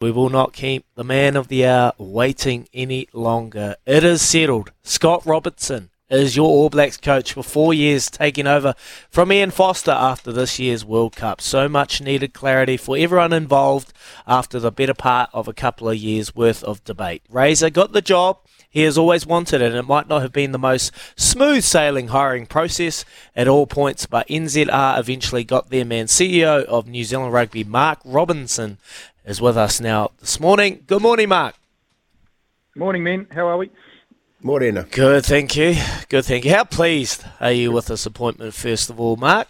We will not keep the man of the hour waiting any longer. It is settled. Scott Robertson is your All Blacks coach for four years, taking over from Ian Foster after this year's World Cup. So much needed clarity for everyone involved after the better part of a couple of years' worth of debate. Razor got the job he has always wanted, and it might not have been the most smooth sailing hiring process at all points, but NZR eventually got their man. CEO of New Zealand Rugby, Mark Robinson, is with us now this morning. Good morning, Mark. Morning, men. How are we? Morning. Good, thank you. Good, thank you. How pleased are you with this appointment, first of all, Mark?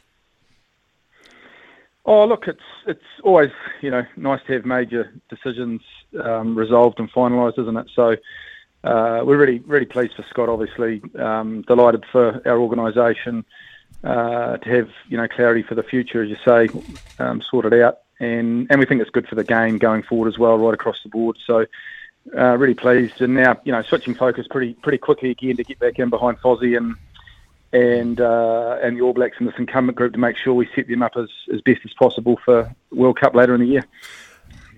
Oh, look, it's it's always you know nice to have major decisions um, resolved and finalised, isn't it? So uh, we're really really pleased for Scott. Obviously, um, delighted for our organisation uh, to have you know clarity for the future, as you say, um, sorted out, and and we think it's good for the game going forward as well, right across the board. So. Uh, really pleased, and now you know switching focus pretty pretty quickly again to get back in behind Fozzie and and uh, and the All Blacks and this incumbent group to make sure we set them up as, as best as possible for World Cup later in the year.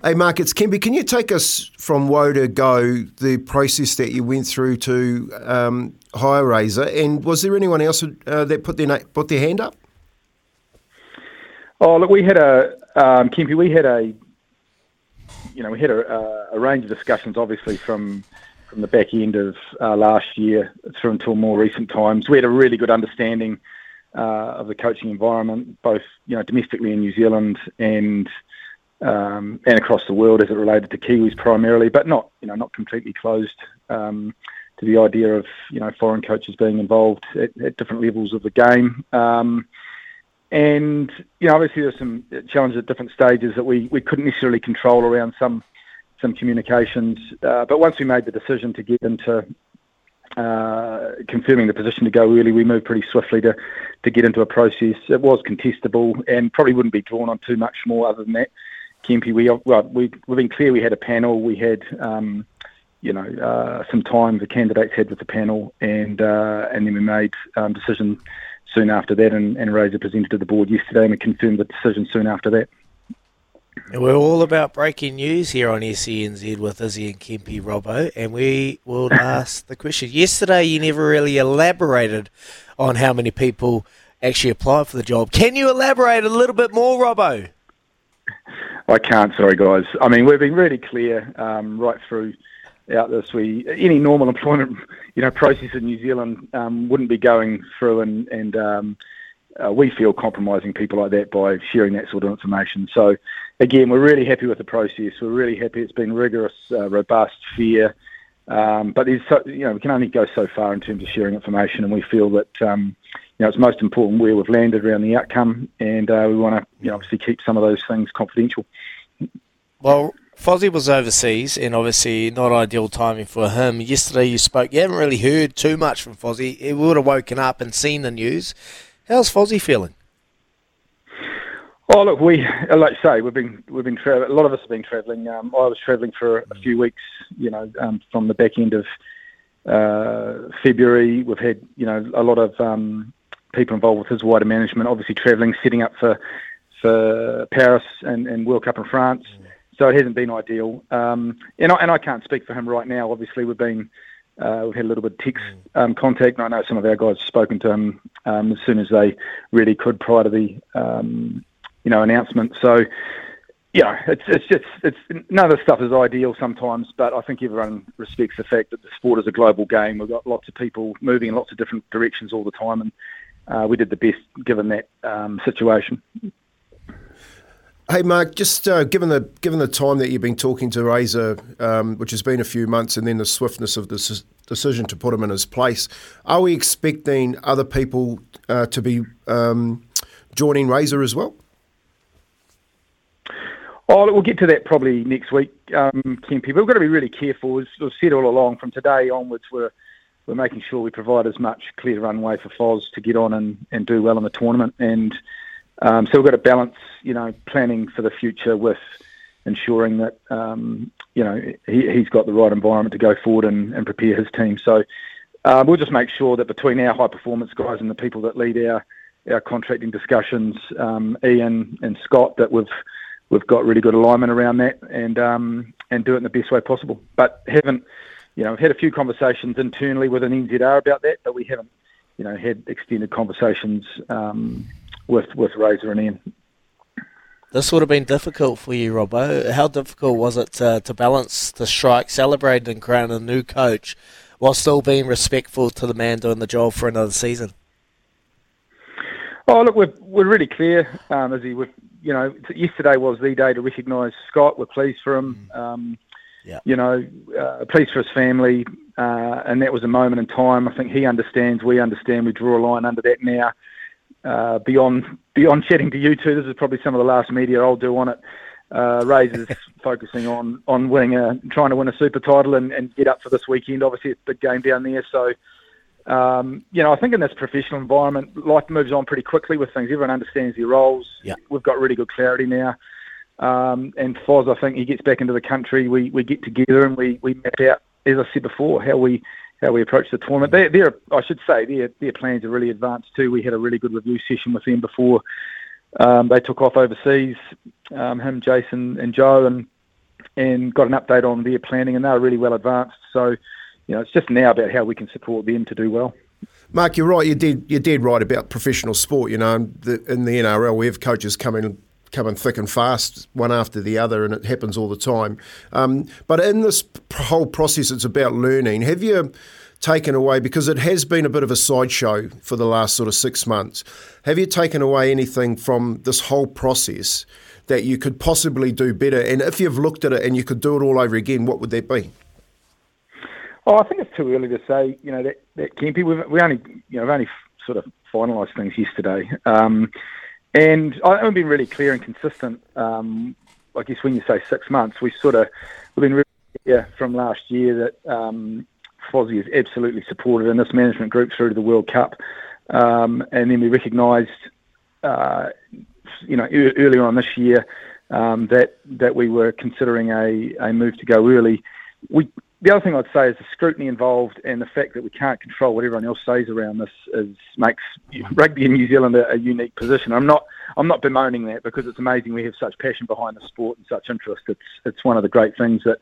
Hey, Mark, it's Kempy. Can you take us from woe to go, the process that you went through to um, hire Razor, and was there anyone else uh, that put their put their hand up? Oh, look, we had a um. We had a you know we had a, a range of discussions, obviously from from the back end of uh, last year through until more recent times. We had a really good understanding uh, of the coaching environment, both you know domestically in New Zealand and um, and across the world as it related to Kiwis primarily, but not you know not completely closed um, to the idea of you know foreign coaches being involved at, at different levels of the game. Um, and you know, obviously, there's some challenges at different stages that we, we couldn't necessarily control around some some communications. Uh, but once we made the decision to get into uh, confirming the position to go early, we moved pretty swiftly to to get into a process. It was contestable and probably wouldn't be drawn on too much more other than that. Kempy, we well, we, we've been clear. We had a panel. We had, um, you know, uh, some time the candidates had with the panel, and uh, and then we made um, decision soon after that, and, and Razor presented to the board yesterday, and we confirmed the decision soon after that. And we're all about breaking news here on SENZ with Izzy and Kempy Robbo, and we will ask the question. Yesterday, you never really elaborated on how many people actually applied for the job. Can you elaborate a little bit more, Robbo? I can't. Sorry, guys. I mean, we've been really clear um, right through out this. We any normal employment, you know, process in New Zealand um, wouldn't be going through, and and um, uh, we feel compromising people like that by sharing that sort of information. So, again, we're really happy with the process. We're really happy. It's been rigorous, uh, robust, fair. Um, but there's so, you know we can only go so far in terms of sharing information, and we feel that um, you know, it's most important where we've landed around the outcome, and uh, we want to, you know, obviously keep some of those things confidential. Well, Fozzie was overseas, and obviously not ideal timing for him. Yesterday you spoke. You haven't really heard too much from Fozzie. He would have woken up and seen the news. How's Fozzie feeling? Oh look, we like I say we've been we've been tra- a lot of us have been travelling. Um, I was travelling for a few weeks, you know, um, from the back end of uh, February. We've had you know a lot of um, people involved with his wider management, obviously travelling, setting up for for Paris and, and World Cup in France. Mm. So it hasn't been ideal. Um, and, I, and I can't speak for him right now. Obviously, we've been uh, we've had a little bit of text mm. um, contact, and I know some of our guys have spoken to him um, as soon as they really could prior to the um, you know announcement. So know, it's it's just it's none of the stuff is ideal sometimes, but I think everyone respects the fact that the sport is a global game. We've got lots of people moving in lots of different directions all the time, and uh, we did the best given that um, situation. Hey Mark, just uh, given the given the time that you've been talking to Razor, um, which has been a few months, and then the swiftness of the decision to put him in his place, are we expecting other people uh, to be um, joining Razor as well? Oh, we'll get to that probably next week, um. People, we've got to be really careful. As we've said all along, from today onwards, we're we're making sure we provide as much clear runway for Foz to get on and, and do well in the tournament. And um, so we've got to balance, you know, planning for the future with ensuring that, um, you know, he, has got the right environment to go forward and, and prepare his team. So uh, we'll just make sure that between our high performance guys and the people that lead our our contracting discussions, um, Ian and Scott, that we've we've got really good alignment around that and um, and do it in the best way possible. But haven't you know, had a few conversations internally with an NZR about that, but we haven't, you know, had extended conversations um, with with Razor and Ian. This would have been difficult for you, Robbo. How difficult was it to, to balance the strike, celebrate and crown a new coach, while still being respectful to the man doing the job for another season? Oh, look, we're, we're really clear, um, as he, you know, yesterday was the day to recognise Scott. We're pleased for him. Mm. Um, yeah. You know, uh, pleased for his family, uh, and that was a moment in time. I think he understands, we understand. We draw a line under that now. Uh, beyond beyond chatting to you two, this is probably some of the last media I'll do on it. Uh, Razor's focusing on on winning a, trying to win a super title and, and get up for this weekend. Obviously, it's a big game down there, so. Um, you know, I think in this professional environment, life moves on pretty quickly with things. Everyone understands their roles. Yeah. We've got really good clarity now. Um, and Foz, I think he gets back into the country. We, we get together and we, we map out, as I said before, how we how we approach the tournament. They, they're, I should say, their their plans are really advanced too. We had a really good review session with them before um, they took off overseas. Um, him, Jason, and Joe, and and got an update on their planning, and they're really well advanced. So, you know, it's just now about how we can support them to do well. Mark, you're right. You did you did right about professional sport. You know, in the, in the NRL, we have coaches coming coming thick and fast, one after the other, and it happens all the time. Um, but in this whole process, it's about learning. Have you taken away, because it has been a bit of a sideshow for the last sort of six months, have you taken away anything from this whole process that you could possibly do better? And if you've looked at it and you could do it all over again, what would that be? Oh, I think it's too early to say. You know that that Kempy, we've we only you know we've only sort of finalised things yesterday. Um, and I've been really clear and consistent. Um, I guess when you say six months, we sort of we've been really clear from last year that um, Fozzie is absolutely supported in this management group through to the World Cup, um, and then we recognised, uh, you know, e- earlier on this year um, that that we were considering a, a move to go early. We the other thing I'd say is the scrutiny involved and the fact that we can't control what everyone else says around this is makes rugby in New Zealand a, a, unique position. I'm not I'm not bemoaning that because it's amazing we have such passion behind the sport and such interest. It's it's one of the great things that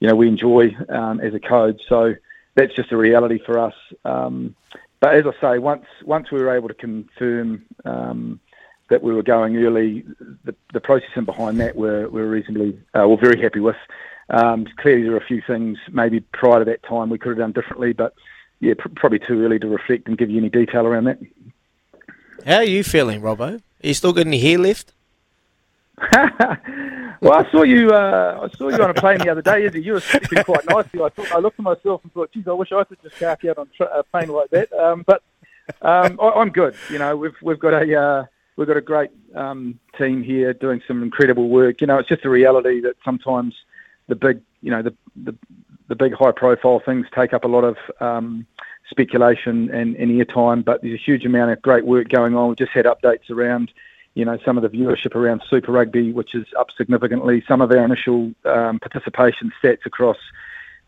you know we enjoy um, as a code. So that's just a reality for us. Um, but as I say, once once we were able to confirm um, that we were going early, the, the processing behind that we're, we're reasonably uh, we're very happy with. Um, clearly, there are a few things maybe prior to that time we could have done differently, but yeah, pr- probably too early to reflect and give you any detail around that. How are you feeling, Robbo? Are you still got any hair left? well, I saw you. Uh, I saw you on a plane the other day. Izzy. You were sleeping quite nicely. I thought I looked at myself and thought, "Geez, I wish I could just cark out on a plane like that." Um, but um, I, am good. You know, we've we've got a uh, we've got a great um, team here doing some incredible work. You know, it's just a reality that sometimes the big, you know, the the, the big high profile things take up a lot of um, speculation and, and airtime. But there's a huge amount of great work going on. We just had updates around, you know, some of the viewership around Super Rugby, which is up significantly. Some of our initial um, participation stats across.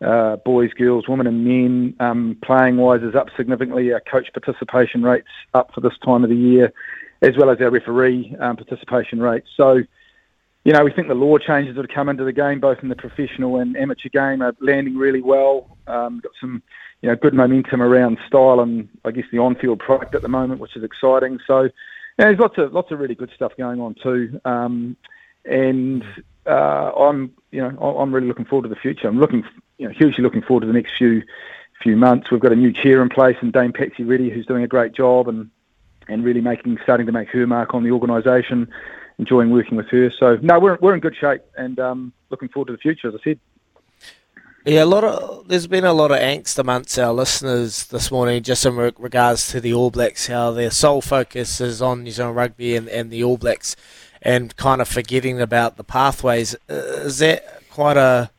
Uh, boys, girls, women, and men um, playing wise is up significantly. Our coach participation rates up for this time of the year, as well as our referee um, participation rates. So, you know, we think the law changes that have come into the game, both in the professional and amateur game, are landing really well. Um, got some, you know, good momentum around style and I guess the on-field product at the moment, which is exciting. So, yeah, there's lots of lots of really good stuff going on too. Um, and uh, I'm you know I'm really looking forward to the future. I'm looking you know hugely looking forward to the next few few months. We've got a new chair in place, and Dame Patsy Reddy, who's doing a great job, and and really making starting to make her mark on the organisation. Enjoying working with her. So no, we're we're in good shape, and um, looking forward to the future, as I said. Yeah, a lot of there's been a lot of angst amongst our listeners this morning, just in regards to the All Blacks, how their sole focus is on New Zealand rugby and, and the All Blacks, and kind of forgetting about the pathways. Is that quite a,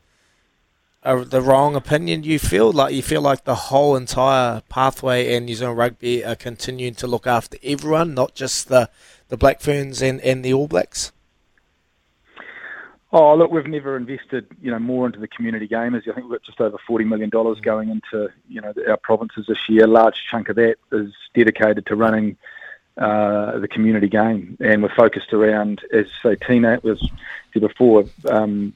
a, the wrong opinion? You feel like you feel like the whole entire pathway and New Zealand rugby are continuing to look after everyone, not just the the Black Ferns and, and the All Blacks. Oh, look, we've never invested, you know, more into the community game. As I think we've got just over forty million dollars going into, you know, our provinces this year. A large chunk of that is dedicated to running uh, the community game, and we're focused around, as say Tina was said before, um,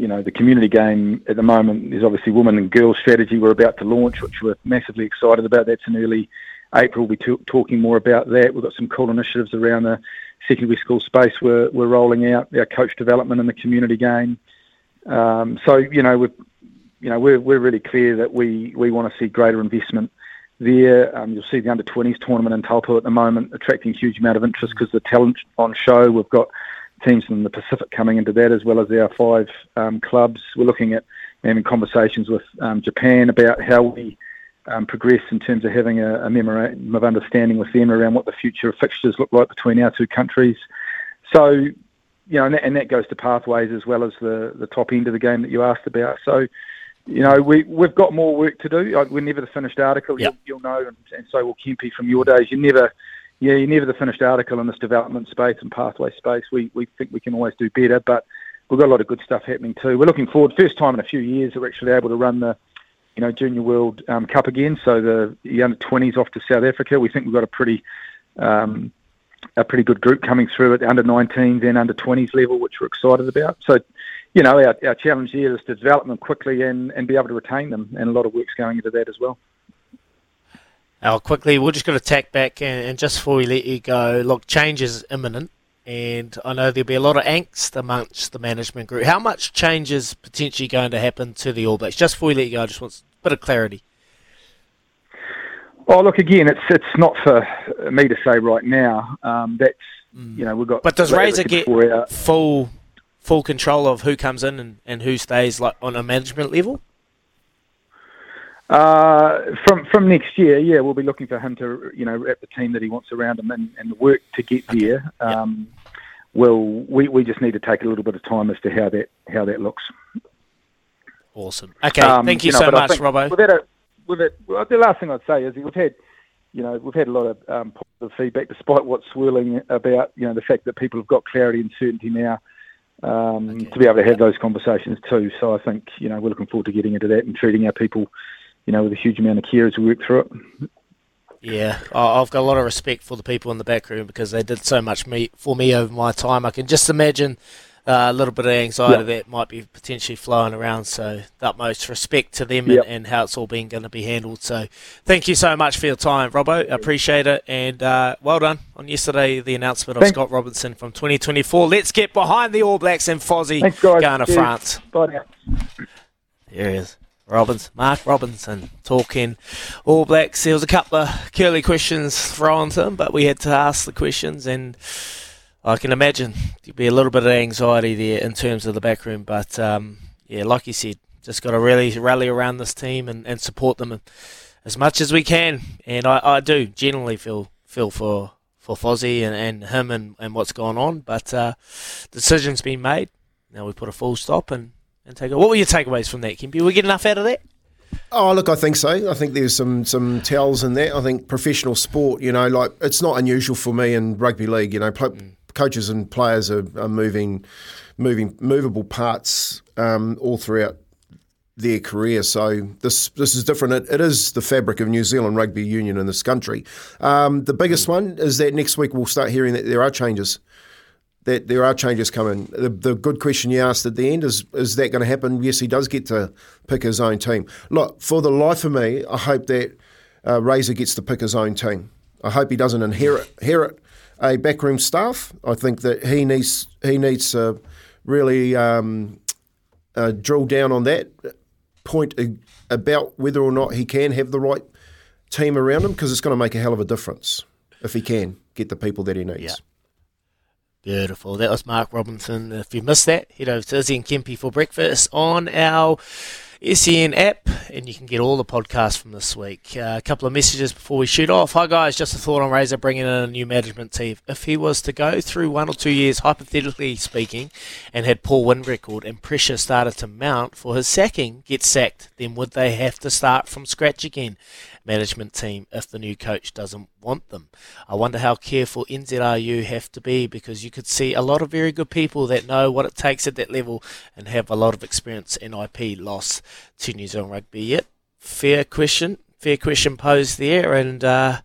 you know, the community game at the moment is obviously women and girls strategy we're about to launch, which we're massively excited about. That's in early April. We'll be t- talking more about that. We've got some cool initiatives around the secondary school space we're, we're rolling out, our coach development in the community game. Um, so, you know, we're, you know, we're, we're really clear that we, we want to see greater investment there. Um, you'll see the under 20s tournament in Taupo at the moment attracting huge amount of interest because the talent on show. We've got teams from the Pacific coming into that as well as our five um, clubs. We're looking at having conversations with um, Japan about how we um, progress in terms of having a, a, memorandum of understanding with them around what the future of fixtures look like between our two countries. So, you know, and that, and that goes to pathways as well as the, the top end of the game that you asked about. So, you know, we we've got more work to do. We're never the finished article. Yep. You'll, you'll, know, and, and, so will Kempy from your days. You never, yeah, you're never the finished article in this development space and pathway space. We we think we can always do better, but we've got a lot of good stuff happening too. We're looking forward. First time in a few years that we're actually able to run the you know, Junior World um, Cup again. So the, the under 20s off to South Africa. We think we've got a pretty um, a pretty good group coming through at the under 19s and under 20s level, which we're excited about. So, you know, our, our challenge here is to develop them quickly and, and be able to retain them, and a lot of work's going into that as well. Now, quickly, we're just going to tack back, and, and just before we let you go, look, change is imminent and I know there'll be a lot of angst amongst the management group. How much change is potentially going to happen to the All Blacks? Just before we let you go, I just want a bit of clarity? Oh, look again. It's it's not for me to say right now. Um, that's mm. you know we've got. But does Razor get full full control of who comes in and, and who stays, like on a management level? Uh, from from next year, yeah, we'll be looking for him to you know wrap the team that he wants around him and, and the work to get okay. there. Um, yep. Well, we, we just need to take a little bit of time as to how that how that looks. Awesome. Okay, um, thank you, you know, so much, Robbo. We've had a, well, the last thing I'd say is we've had, you know, we've had a lot of um, positive feedback, despite what's swirling about, you know, the fact that people have got clarity and certainty now um, okay. to be able to have those conversations too. So I think, you know, we're looking forward to getting into that and treating our people, you know, with a huge amount of care as we work through it. Yeah, I've got a lot of respect for the people in the back room because they did so much me for me over my time. I can just imagine uh, a little bit of anxiety that might be potentially flowing around. So, the utmost respect to them yep. and, and, how it's all been going to be handled. So, thank you so much for your time, Robbo. Appreciate it. And uh, well done on yesterday, the announcement of Thanks. Scott Robinson from 2024. Let's get behind the All Blacks and Fozzie Thanks, going to Cheers. France. Bye now. Here he is. Robbins, Mark Robinson talking All Blacks. There was a couple of curly questions thrown to him, but we had to ask the questions and I can imagine there'd be a little bit of anxiety there in terms of the back room, but um, yeah, like you said, just got to really rally around this team and, and support them as much as we can. And I, I do generally feel feel for for Fozzie and, and him and, and what's going on, but uh, decision's been made. Now we put a full stop and, and take. What were your takeaways from that, Kempy? We get enough out of that? Oh, look, I think so. I think there's some some tells in that. I think professional sport, you know, like it's not unusual for me in rugby league. You know, mm coaches and players are, are moving, moving movable parts um, all throughout their career. So this this is different. It, it is the fabric of New Zealand rugby union in this country. Um, the biggest one is that next week we'll start hearing that there are changes. That there are changes coming. The, the good question you asked at the end is is that going to happen? Yes, he does get to pick his own team. Look, for the life of me, I hope that uh, Razor gets to pick his own team. I hope he doesn't inherit, inherit a backroom staff. I think that he needs he needs to really um, uh, drill down on that point about whether or not he can have the right team around him because it's going to make a hell of a difference if he can get the people that he needs. Yeah. Beautiful. That was Mark Robinson. If you missed that, head over to Izzy and Kempy for breakfast on our SEN app, and you can get all the podcasts from this week. Uh, a couple of messages before we shoot off. Hi, guys. Just a thought on Razor bringing in a new management team. If he was to go through one or two years, hypothetically speaking, and had poor win record and pressure started to mount for his sacking, get sacked, then would they have to start from scratch again? Management team if the new coach doesn't want them. I wonder how careful NZRU have to be because you could see a lot of very good people that know what it takes at that level and have a lot of experience in IP loss to New Zealand rugby. Yet, fair question. Fair question posed there, and uh,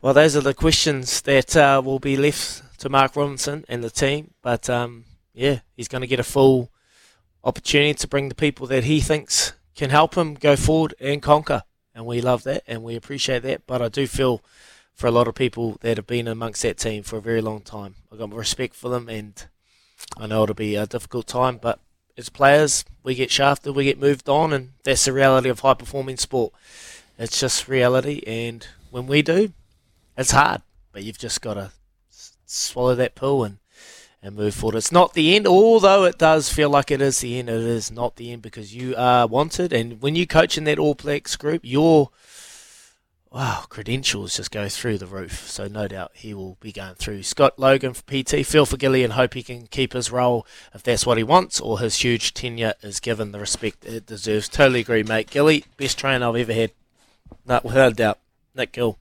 well, those are the questions that uh, will be left to Mark Robinson and the team. But um, yeah, he's going to get a full opportunity to bring the people that he thinks can help him go forward and conquer and we love that and we appreciate that. But I do feel for a lot of people that have been amongst that team for a very long time, I've got respect for them, and I know it'll be a difficult time, but as players, we get shafted, we get moved on, and that's the reality of high performing sport. It's just reality, and when we do, it's hard, but you've just got to swallow that pill and and move forward. It's not the end, although it does feel like it is the end. It is not the end because you are wanted, and when you coach in that All Blacks group, your wow credentials just go through the roof. So no doubt he will be going through. Scott Logan for PT, feel for Gilly, and hope he can keep his role if that's what he wants, or his huge tenure is given the respect it deserves. Totally agree, mate. Gilly, best trainer I've ever had, no, without a doubt. Nick Gill.